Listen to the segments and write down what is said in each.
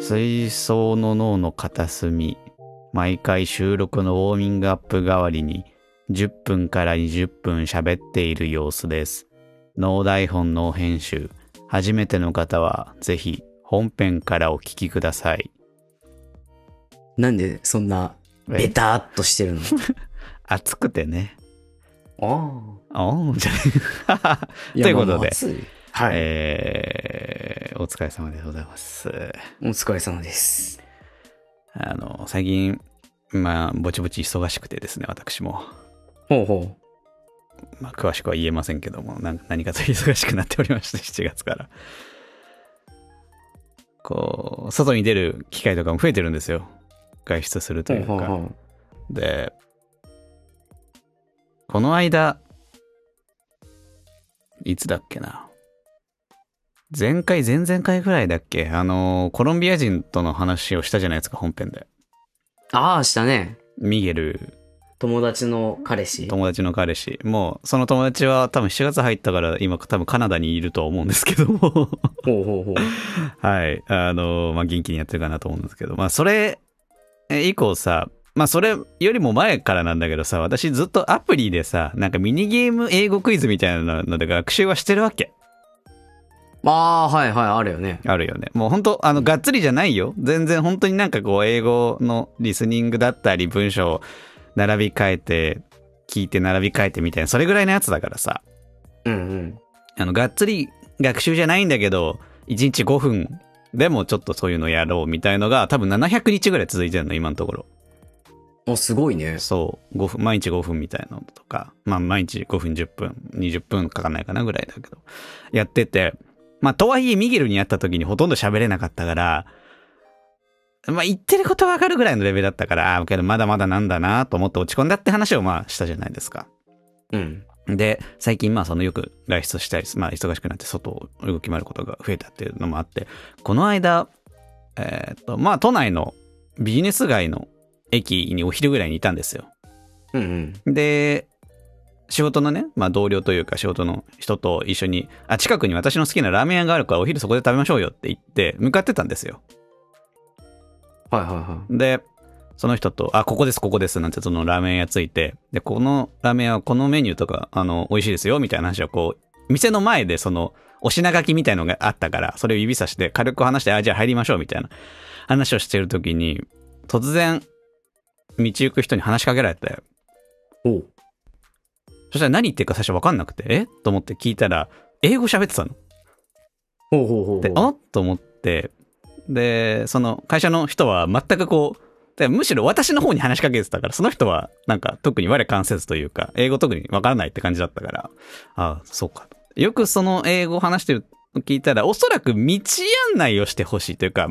水槽の脳の片隅毎回収録のウォーミングアップ代わりに10分から20分喋っている様子です。脳台本脳編集。初めての方はぜひ本編からお聞きください。なんでそんなベターっとしてるの？暑くてね。あおーじゃ。ということで。暑いはい、えーお疲れ様でございますお疲れ様です。あの最近まあぼちぼち忙しくてですね私もほうほまあ、詳しくは言えませんけども、なん何かと忙しくなっておりまして、7月から。こう、外に出る機会とかも増えてるんですよ。外出するとう。いうか。ほうほうほうで、この間、いつだっけな。前回、前々回ぐらいだっけ？あの、コロンビア人との話をしたじゃないですか、本編で。ああ、したね。ミゲル友達の彼氏。友達の彼氏。もう、その友達は多分7月入ったから今多分カナダにいると思うんですけども。ほうほうほう。はい。あの、まあ、元気にやってるかなと思うんですけど。まあ、それ以降さ、まあ、それよりも前からなんだけどさ、私ずっとアプリでさ、なんかミニゲーム英語クイズみたいなので学習はしてるわけ。ああ、はいはい、あるよね。あるよね。もう本当あの、がっつりじゃないよ。全然本当になんかこう、英語のリスニングだったり、文章を並び替えて、聞いて並び替えてみたいな、それぐらいのやつだからさ。うんうん。あの、がっつり学習じゃないんだけど、1日5分でもちょっとそういうのやろうみたいのが、多分700日ぐらい続いてるの、今のところ。お、すごいね。そう、5分、毎日5分みたいなのとか、まあ毎日5分、10分、20分かかんないかなぐらいだけど、やってて、まあとはいえミゲルに会った時にほとんど喋れなかったから、まあ言ってることわかるぐらいのレベルだったから、ああ、けどまだまだなんだなと思って落ち込んだって話をまあしたじゃないですか。うん。で、最近まあそのよく外出したり、まあ忙しくなって外を動き回ることが増えたっていうのもあって、この間、えーっと、まあ都内のビジネス街の駅にお昼ぐらいにいたんですよ。うんうん。で、仕事のね、まあ同僚というか仕事の人と一緒に、あ、近くに私の好きなラーメン屋があるからお昼そこで食べましょうよって言って向かってたんですよ。はいはいはで、その人と、あ、ここです、ここです、なんてそのラーメン屋ついて、で、このラーメン屋はこのメニューとか、あの、美味しいですよ、みたいな話をこう、店の前でその、お品書きみたいのがあったから、それを指さして軽く話して、あ、じゃあ入りましょう、みたいな話をしてるときに、突然、道行く人に話しかけられて、い。おう。そしたら何言ってるか最初分かんなくて、え？と思って聞いたら、英語喋ってたの。ほうほうほう。で、あ？っと思って、で、その会社の人は全くこう、でむしろ私の方に話しかけてたから、その人はなんか特に我関せずというか、英語特にわからないって感じだったから、ああ、そうかと。よくその英語を話してるの聞いたら、おそらく道案内をしてほしいというか、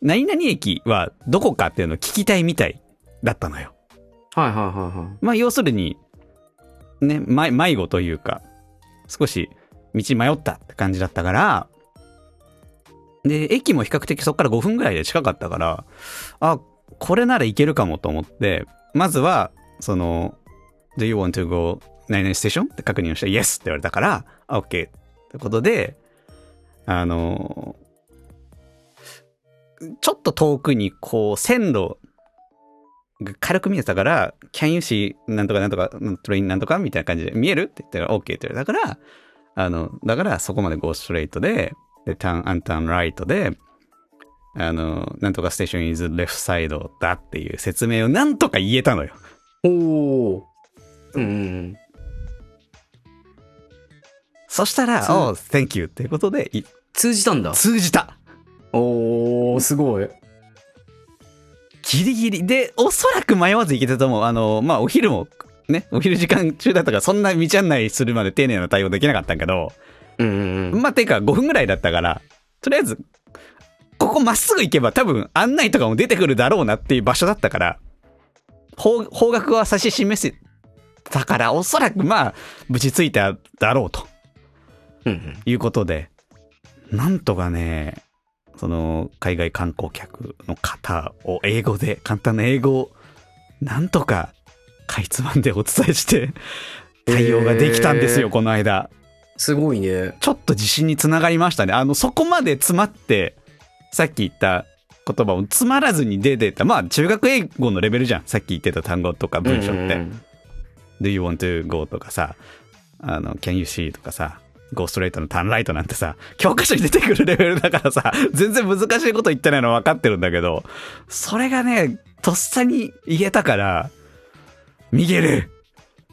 何々駅はどこかっていうのを聞きたいみたいだったのよ。はいはいはいはい。まあ要するに、ね、迷子というか、少し道迷ったって感じだったから、で、駅も比較的そこから5分ぐらいで近かったから、あ、これならいけるかもと思って、まずは、その、Do you want to go 何々ステーションって確認をして、Yes! って言われたから、あ OK! ってことで、あの、ちょっと遠くにこう線路軽く見えてたから、Can you see なんとかなんとか、トレインなんとかみたいな感じで見えるって言ったら OK って言われたから、あの、だからそこまで go straight で、で、turn and turn right で、あの、なんとかステーション is left side だっていう説明をなんとか言えたのよ。おお。うんうんそしたら、そう oh, thank you っていうことで、い通じたんだ。通じたおお、すごい。ギリギリで、おそらく迷わず行けたと思う。あの、まあ、お昼も、ね、お昼時間中だったから、そんな道案内するまで丁寧な対応できなかったけど、うんうんうん。まあ、てか5分ぐらいだったから、とりあえず、ここまっすぐ行けば多分案内とかも出てくるだろうなっていう場所だったから、方方角は指し示せたから、おそらくまあ、無事ついただろうとうんうん。いうことで、なんとかね、その海外観光客の方を英語で、簡単な英語を、なんとかかいつまんでお伝えして、対応ができたんですよ、えーこの間。すごいね。ちょっと自信につながりましたね。あの、そこまで詰まって、さっき言った言葉を詰まらずに出てた。まあ、中学英語のレベルじゃん。さっき言ってた単語とか文章って。うんうんうん Do you want to go とかさ、あの、Can you see とかさ、Go straight の turn right なんてさ、教科書に出てくるレベルだからさ、全然難しいこと言ってないの分かってるんだけど、それがね、とっさに言えたから、ミゲル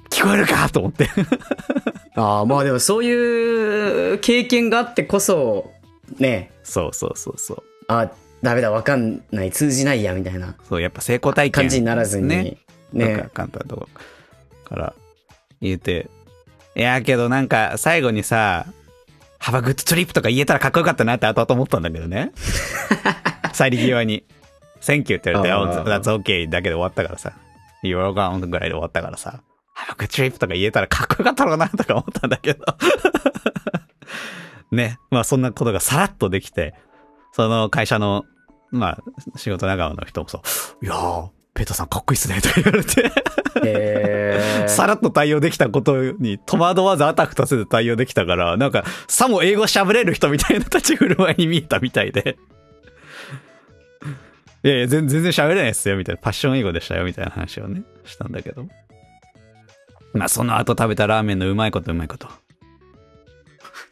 聞こえるかと思って。ああ、まあでもそういう経験があってこそ、ね、そうそうそうそう。あ、ダメだ、わかんない、通じないや、みたいなそう、やっぱ成功体験。感じにならずに。ねね。簡単なとこから言えて。いやけどなんか最後にさ、ハバグッドトリップとか言えたらかっこよかったなって後々思ったんだけどね。去り際に。Thank you って言われて、あ oh, ー that's okay だけで終わったからさ。You're welcome ぐらいで終わったからさ。ハバグッドトリップとか言えたらかっこよかったのかなとか思ったんだけど。ね。まあそんなことがさらっとできて、その会社の、まあ仕事仲間の人もそう、いやー、ペーターさんかっこいいっすねとか言われて。へーさらっと対応できたことに戸惑わずあたふたせず対応できたから、なんか、さも英語喋れる人みたいな立ち振る舞いに見えたみたいで。いやいや、全全然喋れないっすよ、みたいな。パッション英語でしたよ、みたいな話をね、したんだけど。まあ、その後食べたラーメンのうまいことうまいこと。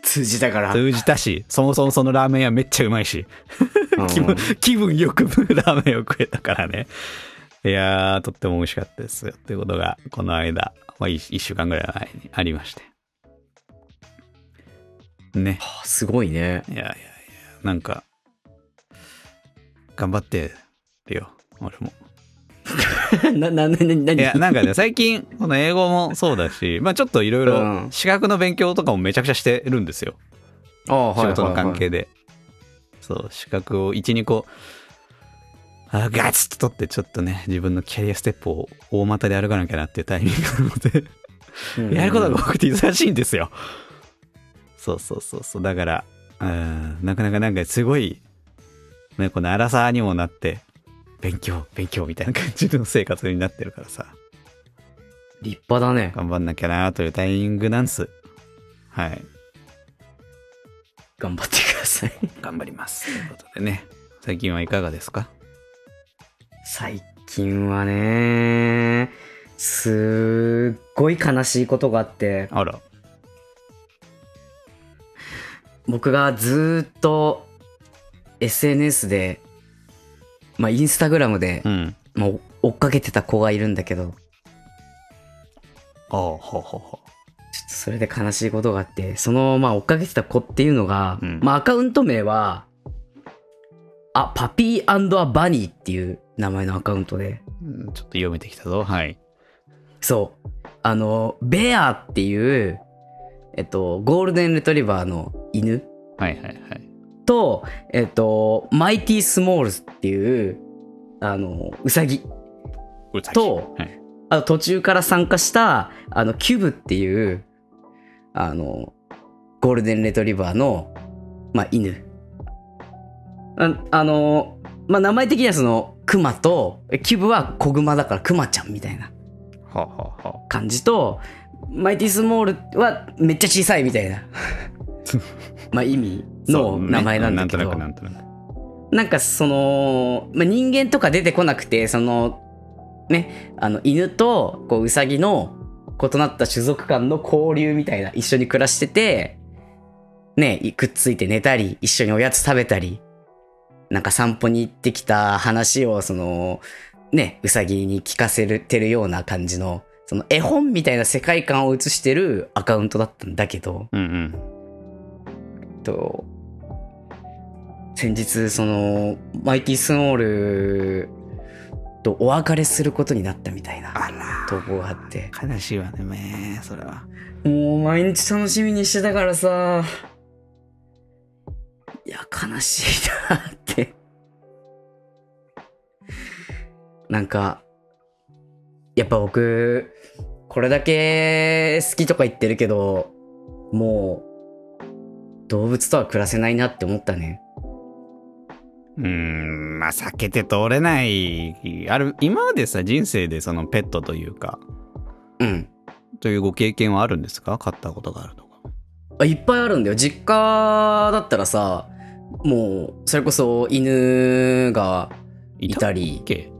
通じたから。通じたし、そもそもそのラーメン屋めっちゃうまいし、うん 気分、気分よくラーメンを食えたからね。いやー、とっても美味しかったですよ。っていうことが、この間、まあ、一一週間ぐらい前にありまして。ね。あすごいね。いやいやいや、なんか、頑張ってるよ、俺も。な、な、な、な、な、いや、なんかね、最近、この英語もそうだし、まあちょっといろいうろん、資格の勉強とかもめちゃくちゃしてるんですよ。ああ、はい仕事の関はい係で。そう、資格を1、2個、あガツッと取って、ちょっとね、自分のキャリアステップを大股で歩かなきゃなっていうタイミングなので、はいやることが多くて忙しいんですよ。そうそうそうそう。だから、うん、なかなかなんかすごい、ね、この荒さにもなって、勉強、勉強みたいな感じの生活になってるからさ、立派だね。頑張んなきゃなというタイミングなんです。はい。頑張ってください。頑張ります。ということでね、最近はいかがですか？最近はね、すっごい悲しいことがあって、あら。僕がずーっと SNS で、まあインスタグラムでう、ん。もう追っかけてた子がいるんだけど、ああ、ほうほうほちょっとそれで悲しいことがあって、その、まあ追っかけてた子っていうのが、うんまあアカウント名は、あ、パピーアバニーっていう名前のアカウントで、う。うんちょっと読めてきたぞ。はい。そう。あの、ベアっていう、えっと、ゴールデンレトリバーの犬はいはいはい。と、えっと、マイティスモールズっていう、あの、ウサギ。うさぎとはい。あと途中から参加した、あの、キュブっていう、あの、ゴールデンレトリバーの、まあ、犬。ああの、まあ、名前的にはその、クマと、キュブは子グマだからクマちゃんみたいな。感じと、マイティスモールはめっちゃ小さいみたいな、まあ、意味の名前なんだけど、ねなんとなくなんとなく。なんかその、まあ、人間とか出てこなくて、その、ね、あの、犬と、こう、ウサギの異なった種族間の交流みたいな、一緒に暮らしてて、ね、くっついて寝たり、一緒におやつ食べたり、なんか散歩に行ってきた話を、その、ね、ウサギに聞かせてるような感じの、その絵本みたいな世界観を映してるアカウントだったんだけど、うんうん。と先日そのマイティスモールとお別れすることになったみたいな。投稿があって悲しいわね、めそれは。もう毎日楽しみにしてたからさいや悲しいなって。なんかやっぱ僕これだけ好きとか言ってるけどもう動物とは暮らせないなって思ったね。うーん、まあ、避けて通れない。ある、今までさ、人生でそのペットというか、うん。というご経験はあるんですか？飼ったことがあるとか。あいっぱいあるんだよ。実家だったらさもうそれこそ犬がいた？り。っけ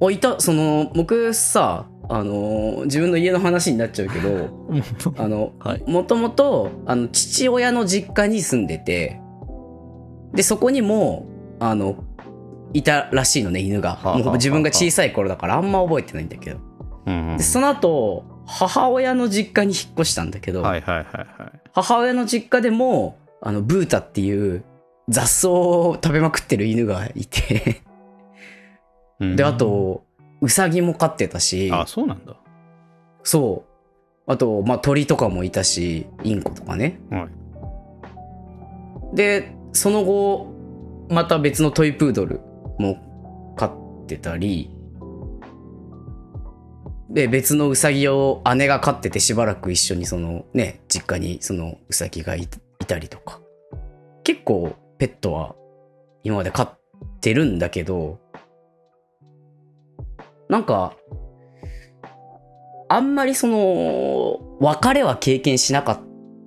あいた。その僕さあの自分の家の話になっちゃうけど あの、はい。もともとあの父親の実家に住んでてでそこにもあのいたらしいのね犬が。はあはあもう自分が小さい頃だからあんま覚えてないんだけど。うんうん。でその後母親の実家に引っ越したんだけど、はいはいはいはい。母親の実家でもあのブータっていう雑草を食べまくってる犬がいて。うん。であ、とウサギも飼ってたし。あ、そうなんだ。そう。あと、まあ、鳥とかもいたしインコとかね。はい。でその後また別のトイプードルも飼ってたり。で別のウサギを姉が飼っててしばらく一緒にそのね実家にそのウサギがいいたりとか結構ペットは今まで飼ってるんだけどなんかあんまりその別れは経験しなかっ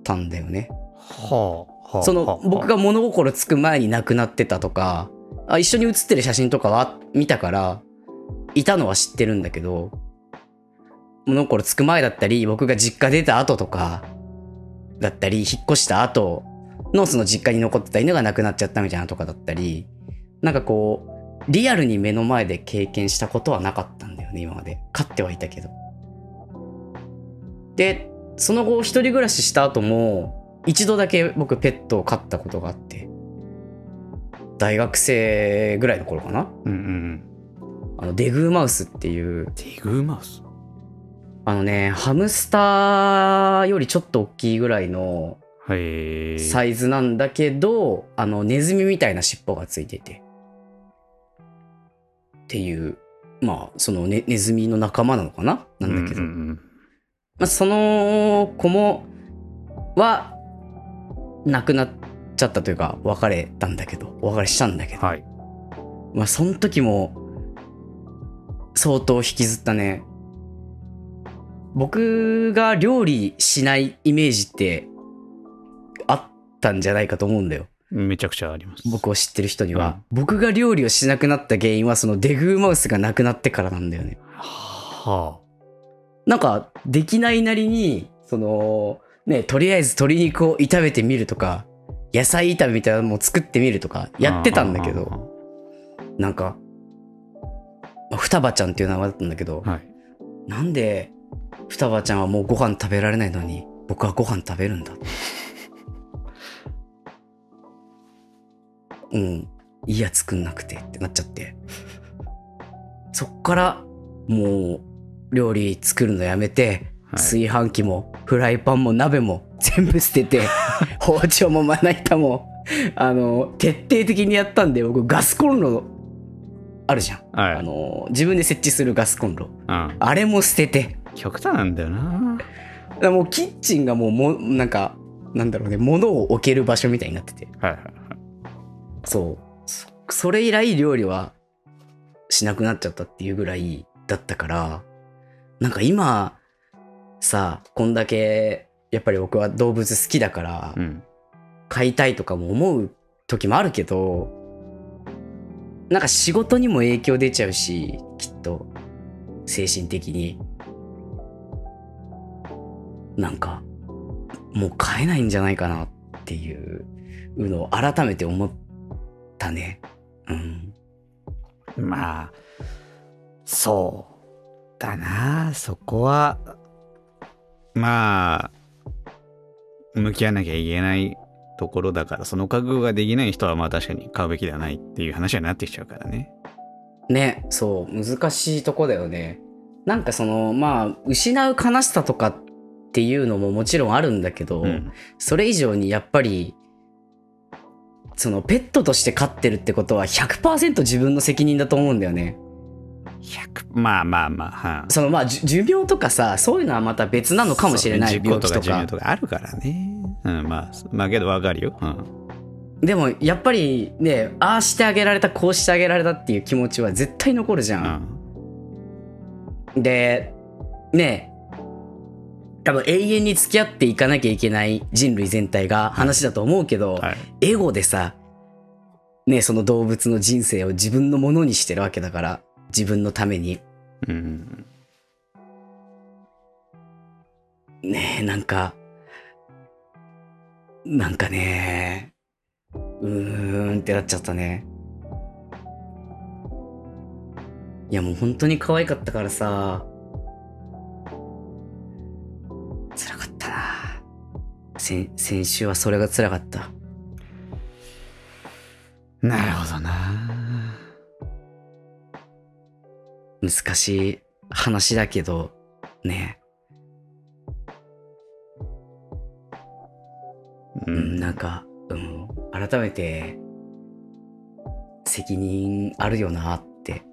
たんだよねはあ。はあその僕が物心つく前に亡くなってたとかあ一緒に写ってる写真とかは見たからいたのは知ってるんだけど物心つく前だったり僕が実家出た後とかだったり引っ越した後のその実家に残ってた犬が亡くなっちゃったみたいなとかだったりなんかこうリアルに目の前で経験したことはなかったんだよね今まで飼ってはいたけどでその後一人暮らしした後も一度だけ僕ペットを飼ったことがあって大学生ぐらいの頃かなうんうんあのデグーマウスっていううん。デグーマウス？あのねハムスターよりちょっと大きいぐらいのはい。サイズなんだけど、あのネズミみたいな尻尾がついてて。っていうまあそのネネズミの仲間なのかな？なんだけど、うんうんまあ、その子もは亡くなっちゃったというか別れたんだけどお別れしたんだけど、うんはい。まあその時も相当引きずったね僕が料理しないイメージってあったんじゃないかと思うんだよめちゃくちゃあります。僕を知ってる人には、僕が料理をしなくなった原因はそのデグーマウスが亡くなってからなんだよねはなんか、できないなりに、その、ね、とりあえず鶏肉を炒めてみるとか、野菜炒めみたいなのも作ってみるとか、あ。やってたんだけはど、なんか、まあ双葉ちゃんっていう名前だったんだけどあ、はい。なんで、双葉ちゃんはもうご飯食べられないのに、僕はご飯食べるんだ。うん、いいや作んなくてってなっちゃって。そっから、もう、料理作るのやめて、はい炊飯器もフライパンも鍋も全部捨てて 包丁もまな板もあの徹底的にやったんで僕ガスコンロあるじゃん、はい。あの自分で設置するガスコンロうん。あれも捨てて極端なんだよな。だからもうキッチンがもうもなんかなんだろうね物を置ける場所みたいになっててはいはいそうそそれ以来料理はしなくなっちゃったっていうぐらいだったからなんか今さこんだけやっぱり僕は動物好きだからうん。飼いたいとかも思う時もあるけどなんか仕事にも影響出ちゃうしきっと精神的になんかもう飼えないんじゃないかなっていうのを改めて思ったねうんまあ、そうだな。そこは、まあ、向き合わなきゃいけないところだから、その覚悟ができない人はまあ確かに買うべきではないっていう話になってきちゃうからね。ねそう難しいとこだよねなんかそのまあ失う悲しさとかっていうのももちろんあるんだけど、うん。それ以上にやっぱりそのペットとして飼ってるってことは100%自分の責任だと思うんだよね100まあまあまあ、はそのまあ寿命とかさそういうのはまた別なのかもしれない病気とか寿命とかあるからね。うん、まあ、まあけどわかるよ。うん。でもやっぱりねああしてあげられたこうしてあげられたっていう気持ちは絶対残るじゃ、うんん。でね多分永遠に付き合っていかなきゃいけない人類全体が話だと思うけど、はい。エゴでさ、ね、その動物の人生を自分のものにしてるわけだから、自分のために。うん。ねえ、なんか、なんかね、うーんってなっちゃったね。いやもう本当に可愛かったからさ、辛かったな。先、先週はそれが辛かった。なるほどな。難しい話だけど、ね。ううん、ん。なんか、うん、改めて、責任あるよなって、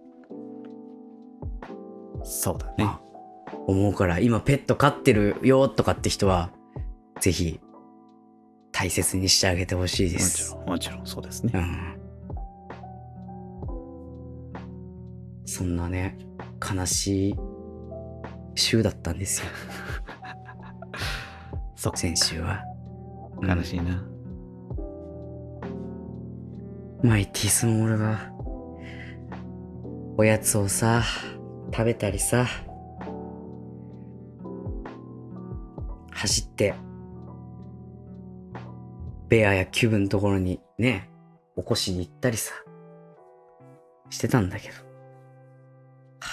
そうだね。あ思うから、今ペット飼ってるよとかって人は、ぜひ、大切にしてあげてほしいでもちす。ろん、もちろんそうですね。うん。そんなね、悲しい週だったんですよ、そ先週は。悲しいな。マイティスモールが、おやつをさ、食べたりさ、走って、ベアやキュブのところにね、起こしに行ったりさ、してたんだけど。は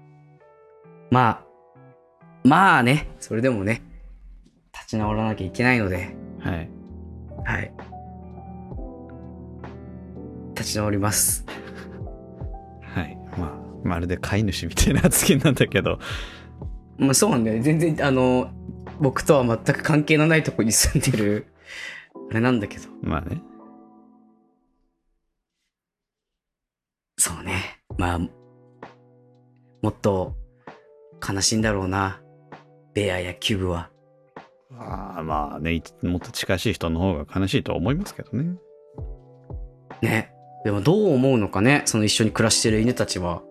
あまあ、まあね、それでもね、立ち直らなきゃいけないので、はい。はい。立ち直ります。はい。まあ、まるで飼い主みたいな発言なんだけど、まあそうなんだよ。全然、あの、僕とは全く関係のないとこに住んでる、あれなんだけど。まあね。そうね。まあ、もっと悲しいんだろうな。ベアやキューブは。ああまあね、いもっと近しい人の方が悲しいとは思いますけどね。ね。でもどう思うのかね。その一緒に暮らしてる犬たちは。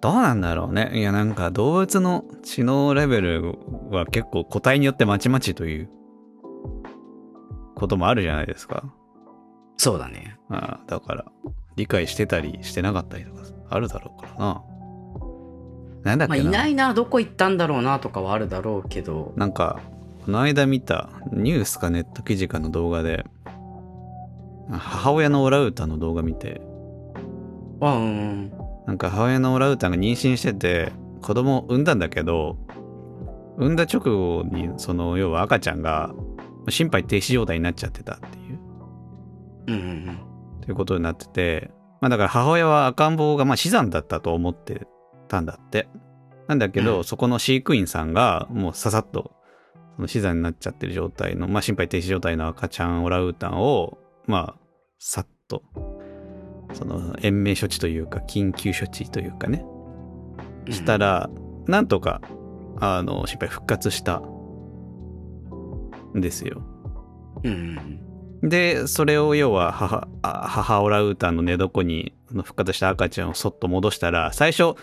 どうなんだろうね。いや、なんか動物の知能レベルは結構個体によってまちまちということもあるじゃないですか。そうだね。ああだから、理解してたりしてなかったりとかあるだろうからな。なんだっまあけな。いないな、どこ行ったんだろうなとかはあるだろうけど。なんか、この間見たニュースかネット記事かの動画で、母親のオラウータンの動画見て、あうん。なんか母親のオラウータンが妊娠してて、子供を産んだんだけど、産んだ直後に、その、要は赤ちゃんが心肺停止状態になっちゃってたっていう、うんうんうん。ということになってて、まあだから母親は赤ん坊がまあ死産だったと思ってたんだって。なんだけど、うんそこの飼育員さんがもうささっと、その死産になっちゃってる状態の、まあ心肺停止状態の赤ちゃんオランウータンを、まあ、さっと、その延命処置というか、緊急処置というかね、したら、なんとか、あの、心肺復活したんですよ。で、それを要は母、あ母オランウータンの寝床に復活した赤ちゃんをそっと戻したら、最初、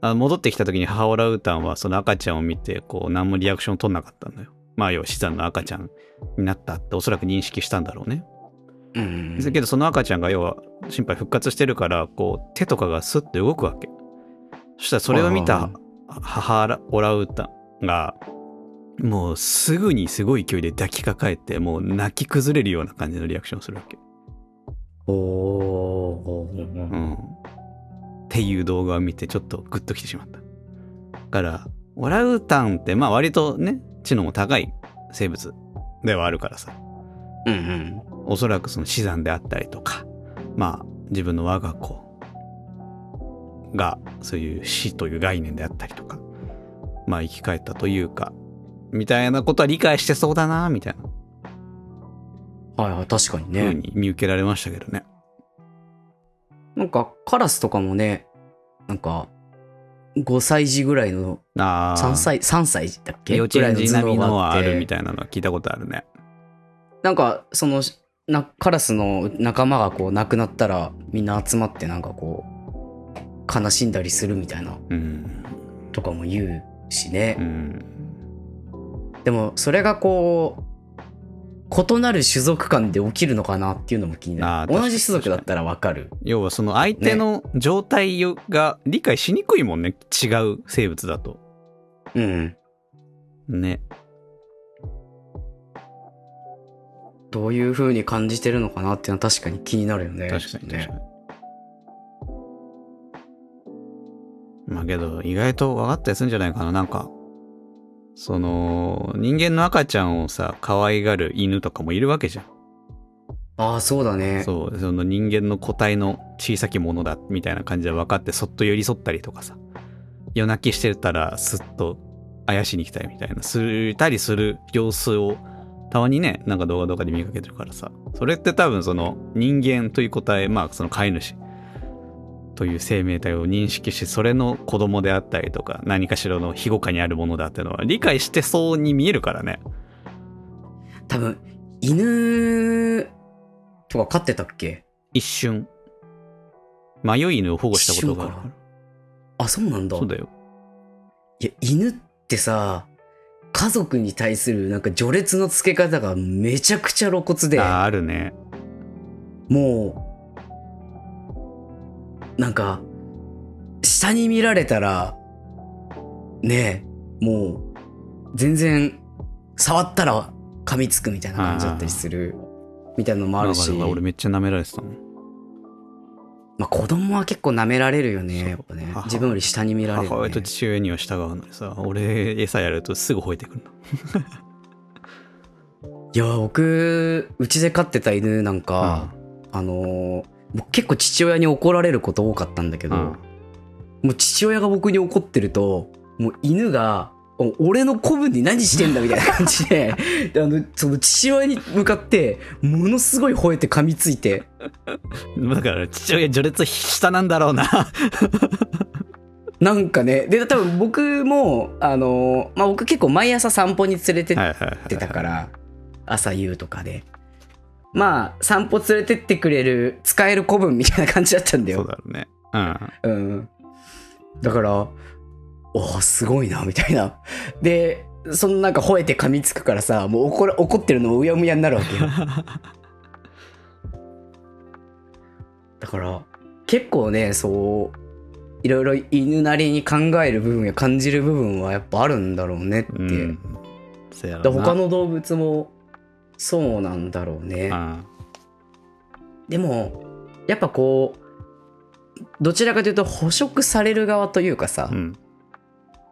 あ戻ってきた時に母オランウータンはその赤ちゃんを見て、こう、何もリアクション取んなかったんだよ。まあ、要は死産の赤ちゃんになったっておそらく認識したんだろうね。うんうん。だけど、その赤ちゃんが要は心肺復活してるから、こう、手とかがスッて動くわけ。そしたらそれを見た母オランウータンが、もうすぐにすごい勢いで抱きかかえて、もう泣き崩れるような感じのリアクションをするわけ。おおー。うん。っていう動画を見てちょっとグッときてしまった。だから、オランウータンってまあ割とね、知能も高い生物ではあるからさ。うんうん。おそらくその死産であったりとか、まあ自分の我が子がそういう死という概念であったりとか、まあ生き返ったというか、みたいなことは理解してそうだな、みたいなはいはい、確かに風ね。に見受けられましたけどね。なんか、カラスとかもね、なんか、5歳児ぐらいの、ああ。3歳、3歳だっけ？幼稚園児並みのはあるみいたいなのは聞いたことあるね。な。なんか、その、なカラスの仲間がこう亡くなったらみんな集まってなんかこう悲しんだりするみたいなうん。とかも言うしね、うん。でもそれがこう異なる種族間で起きるのかなっていうのも気になる同じ種族だったらわかる要はその相手の状態が理解しにくいもんね。違う生物だと。うんね。どういう風に感じてるのかなっていうのは確かに気になるよね確かにね。まあけど、意外と分かったりするんじゃないかな。なんか、その、人間の赤ちゃんをさ、可愛がる犬とかもいるわけじゃん。ああそうだねそう、その人間の個体の小さきものだ、みたいな感じで分かって、そっと寄り添ったりとかさ。夜泣きしてたら、すっと、あやしに来たりみたいな、すたりする様子を、たまにね、なんか動画とかで見かけてるからさ。それって多分その人間という個体、まあその飼い主という生命体を認識し、それの子供であったりとか、何かしらの庇護下にあるものだっていうのは理解してそうに見えるからね。多分犬とか飼ってたっけ？一瞬。迷い犬を保護したことがあるから。あそうなんだそうだよ。いや犬ってさ家族に対するなんか序列の付け方がめちゃくちゃ露骨でああ、あるね。もうなんか下に見られたらねえもう全然触ったら噛みつくみたいな感じだったりするみたいなのもあるし俺めっちゃ舐められてたもん。まあ、子供は結構舐められるよねやっぱね。母自分より下に見られる、ね、母親と父親には従う。のにさ、俺餌やるとすぐ吠えてくるの。いや僕うちで飼ってた犬なんか、あのー僕結構父親に怒られること多かったんだけど、うん。もう父親が僕に怒ってるともう犬がお俺の子分に何してんだみたいな感じで であのその父親に向かってものすごい吠えて噛みついてだから父親序列下なんだろうな。なんかねで多分僕もあのーまあ僕結構毎朝散歩に連れてっはいはいはい。てたから朝夕とかでまあ散歩連れてってくれる使える子分みたいな感じだったんだよそうだろうね。うん。うん。だから、おーすごいな、みたいな。で、そのなんか吠えて噛みつくからさ、もう怒ら怒ってるのもうやむやになるわけよ。だから、結構ね、そう、いろいろ犬なりに考える部分や感じる部分はやっぱあるんだろうねって。うん。他の動物もそうなんだろうね。うん。でも、やっぱこう、どちらかというと捕食される側というかさ、うん。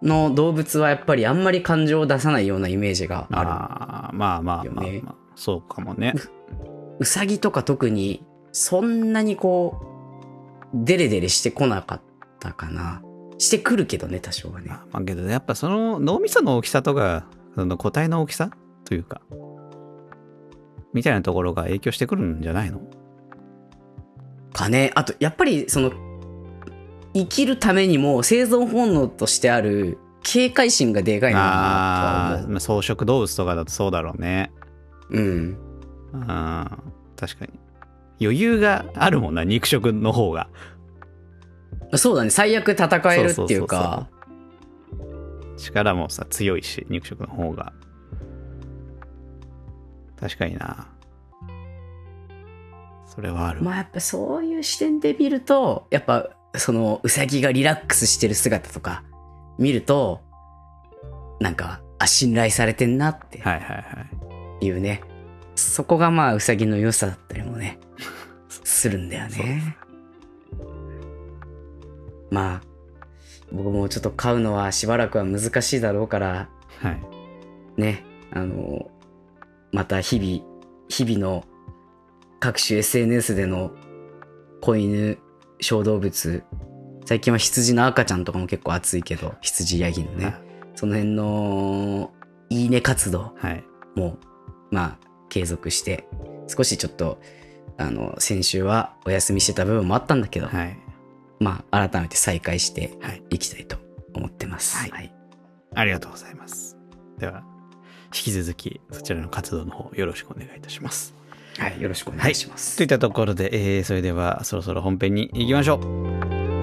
の動物はやっぱりあんまり感情を出さないようなイメージがある。あーまあまあまあまあ、そうかもね。うさぎとか特にそんなにこう、デレデレしてこなかったかな。してくるけどね、多少はね。まあけどやっぱその脳みその大きさとか、その個体の大きさというか、みたいなところが影響してくるんじゃないの？かね。あと、やっぱりその、生きるためにも生存本能としてある警戒心がでかいのかなと草食動物とかだとそうだろうね。うん。うん。確かに。余裕があるもんな、肉食の方が。そうだね。最悪戦えるっていうか。力もさ、強いし、肉食の方が。確かにな。それはある。まあやっぱそういう視点で見ると、やっぱそのウサギがリラックスしてる姿とか見ると、なんか、あ、信頼されてんなってはいはいはい。いうね。そこがまあウサギの良さだったりもね、するんだよね。まあ、僕もちょっと飼うのはしばらくは難しいだろうから、はい。ね、あの、また日々、日々の各種 SNS での子犬、小動物、最近は羊の赤ちゃんとかも結構熱いけど、羊ヤギのね、その辺のいいね活動はい。も、まあ、継続して、少しちょっと、あの、先週はお休みしてた部分もあったんだけど、はい。まあ、改めて再開してはい。いきたいと思ってます。はいはい。ありがとうございます。では、引き続きそちらの活動の方よろしくお願いいたします。はいよろしくお願いします。といったところで、えーそれではそろそろ本編に行きましょう。